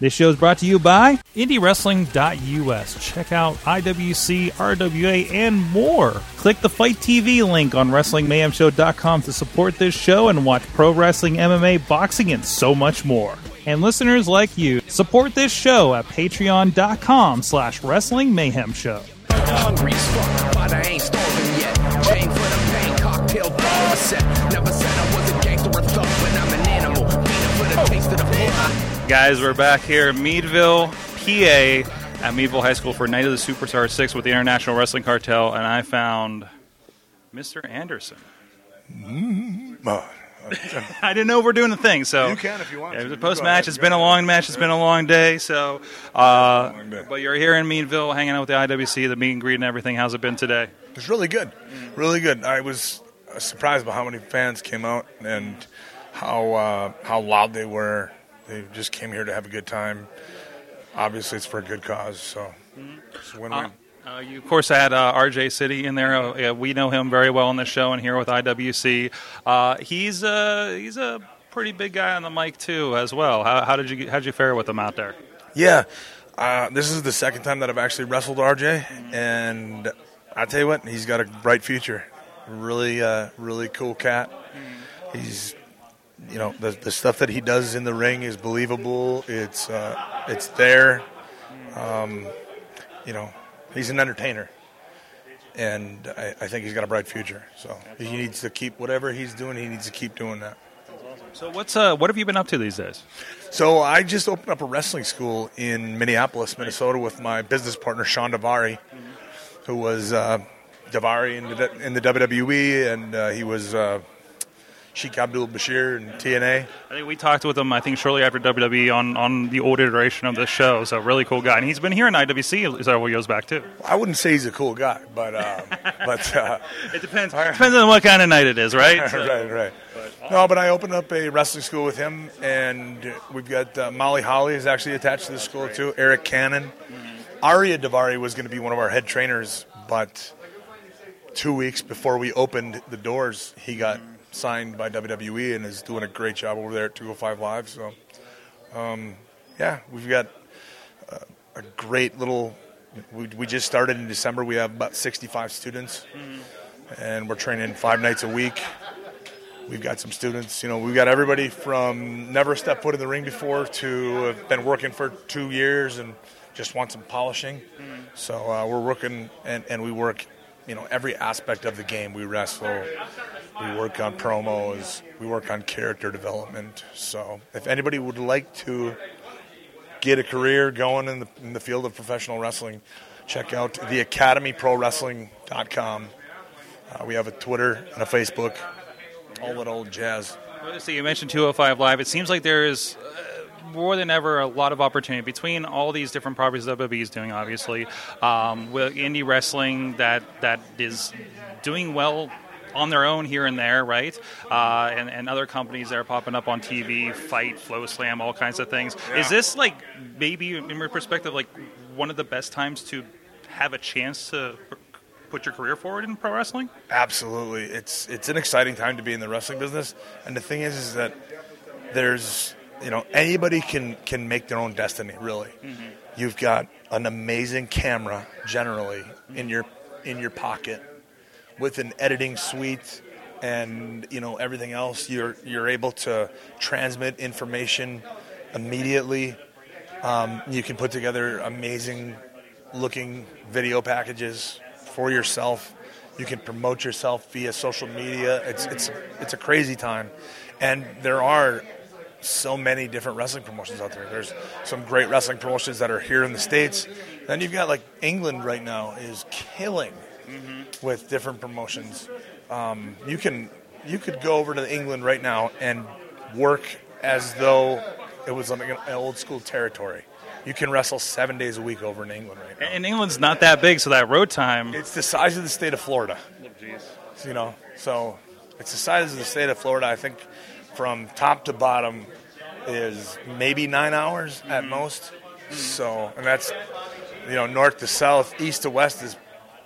This show is brought to you by IndieWrestling.us. Check out IWC, RWA, and more. Click the Fight TV link on WrestlingMayhemShow.com to support this show and watch pro wrestling, MMA, boxing, and so much more. And listeners like you, support this show at patreon.com slash Wrestling Mayhem Show. Guys, we're back here in Meadville, PA, at Meadville High School for Night of the Superstar 6 with the International Wrestling Cartel, and I found Mr. Anderson. Oh, I didn't know we are doing the thing, so You can if you want Yeah, it was a post match. It's been a long match. It's been a long day. So, uh, long day. but you're here in Meadville, hanging out with the IWC, the meet and greet, and everything. How's it been today? It's really good, really good. I was uh, surprised by how many fans came out and how uh, how loud they were. They just came here to have a good time. Obviously, it's for a good cause, so it's a win-win. Uh, you, of course, had uh, RJ City in there. Uh, yeah, we know him very well on the show and here with IWC. Uh, he's uh, he's a pretty big guy on the mic too, as well. How, how did you how did you fare with him out there? Yeah, uh, this is the second time that I've actually wrestled RJ, and I tell you what, he's got a bright future. Really, uh, really cool cat. He's, you know, the the stuff that he does in the ring is believable. It's uh, it's there. Um, you know, he's an entertainer, and I, I think he's got a bright future. So he needs to keep whatever he's doing. He needs to keep doing that. So what's uh, what have you been up to these days? So I just opened up a wrestling school in Minneapolis, Minnesota, with my business partner Shawn Daivari, who was uh, Daivari in the, in the WWE, and uh, he was uh, Sheikh Abdul Bashir and TNA. I think we talked with him. I think shortly after WWE on, on the old iteration of this show. So really cool guy, and he's been here in IWC several years back too. I wouldn't say he's a cool guy, but uh, but uh, It depends depends on what kind of night it is, right? So- right, right. No, but I opened up a wrestling school with him, and we've got uh, Molly Holly is actually attached to the school too. Eric Cannon, Ariya Daivari was going to be one of our head trainers, but two weeks before we opened the doors, he got signed by WWE and is doing a great job over there at 205 Live. So, um, yeah, we've got uh, a great little. We, we just started in December. We have about 65 students, and we're training five nights a week. We've got some students, you know, we've got everybody from never stepped foot in the ring before to have been working for two years and just want some polishing. So uh, we're working, and, and we work, you know, every aspect of the game. We wrestle, we work on promos, we work on character development. So if anybody would like to get a career going in the, in the field of professional wrestling, check out the academyprowrestling.com. Uh, we have a Twitter and a Facebook, all that old jazz. So you mentioned 205 Live. It seems like there is more than ever a lot of opportunity between all these different properties that WWE is doing. Obviously, um, with indie wrestling that that is doing well on their own here and there, right? Uh, and, and other companies that are popping up on TV, Fight, FloSlam, all kinds of things. Is this like maybe, in your perspective, like one of the best times to have a chance to put your career forward in pro wrestling? Absolutely, it's it's an exciting time to be in the wrestling business. And the thing is, is that there's you know anybody can can make their own destiny. Really, you've got an amazing camera generally in your in your pocket with an editing suite and you know everything else. You're you're able to transmit information immediately. Um, you can put together amazing looking video packages for yourself. You can promote yourself via social media. It's it's it's a crazy time, and there are so many different wrestling promotions out there. There's some great wrestling promotions that are here in the states. Then you've got like England right now is killing with different promotions. Um, you can you could go over to England right now and work as though it was like an old school territory. You can wrestle seven days a week over in England right now. And England's not that big, so that road time. It's the size of the state of Florida. You know, so it's the size of the state of Florida. I think from top to bottom is maybe nine hours at most. So, and that's you know north to south, east to west is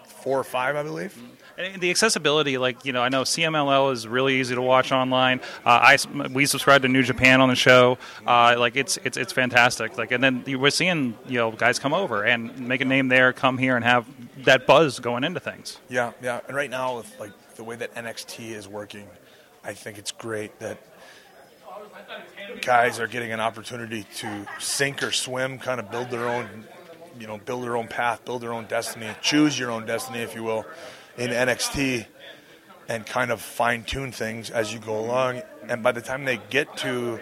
four or five, I believe. And the accessibility, like you know, I know CMLL is really easy to watch online. Uh, I we subscribe to New Japan on the show. Uh, like it's it's it's fantastic. Like and then we're seeing you know guys come over and make a name there, come here and have that buzz going into things. Yeah, yeah. And right now, with like the way that NXT is working, I think it's great that guys are getting an opportunity to sink or swim, kind of build their own, you know, build their own path, build their own destiny, choose your own destiny, if you will, in NXT, and kind of fine tune things as you go along. And by the time they get to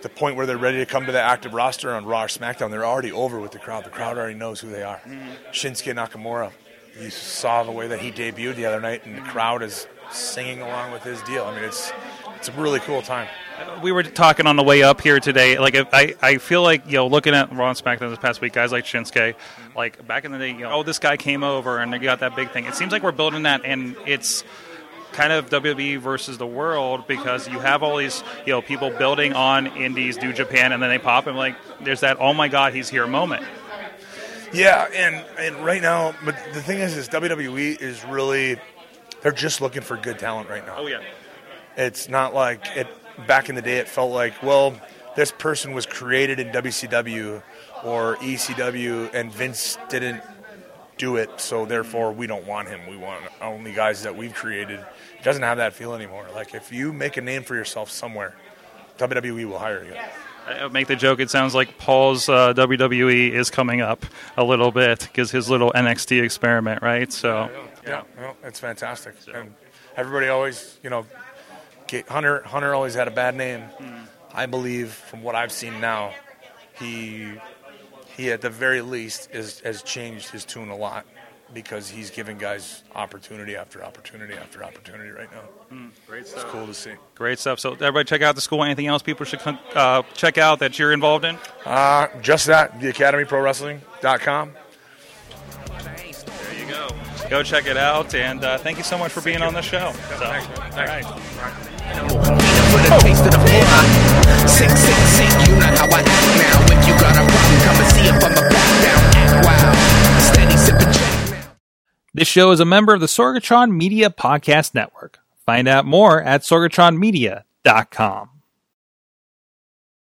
the point where they're ready to come to the active roster on Raw or SmackDown, they're already over with the crowd. The crowd already knows who they are. Mm-hmm. Shinsuke Nakamura, you saw the way that he debuted the other night, and the crowd is singing along with his deal. I mean, it's it's a really cool time. We were talking on the way up here today. Like, I, I feel like you know, looking at Raw and SmackDown this past week, guys like Shinsuke, like back in the day, you know, oh, this guy came over and they got that big thing. It seems like we're building that, and it's kind of WWE versus the world because you have all these you know people building on indies, New Japan, and then they pop and like there's that oh my god he's here moment. Yeah, and and right now, but the thing is, is WWE is really they're just looking for good talent right now. Oh yeah, it's not like it back in the day. It felt like well, this person was created in WCW or ECW, and Vince didn't do it, so therefore we don't want him. We want only guys that we've created. It doesn't have that feel anymore. Like if you make a name for yourself somewhere, WWE will hire you. I make the joke. It sounds like Paul's uh, WWE is coming up a little bit because his little NXT experiment, right? So, yeah, yeah. Well, it's fantastic. So. And everybody always, you know, Hunter. Hunter always had a bad name. Mm. I believe, from what I've seen now, he he at the very least is, has changed his tune a lot because he's giving guys opportunity after opportunity after opportunity right now. Mm, great stuff. It's cool to see. Great stuff. So everybody check out the school. Anything else people should uh, check out that you're involved in? Uh, just that, the academyprowrestling.com. There you go. Go check it out, and uh, thank you so much for being on the show. So, Thanks. All right. For the taste of the Sick, sick, sick, you know how I act now. If you got a problem, come and see if I'm a back down. Act Steady sipping this show is a member of the Sorgatron Media Podcast Network. Find out more at sorgatronmedia.com.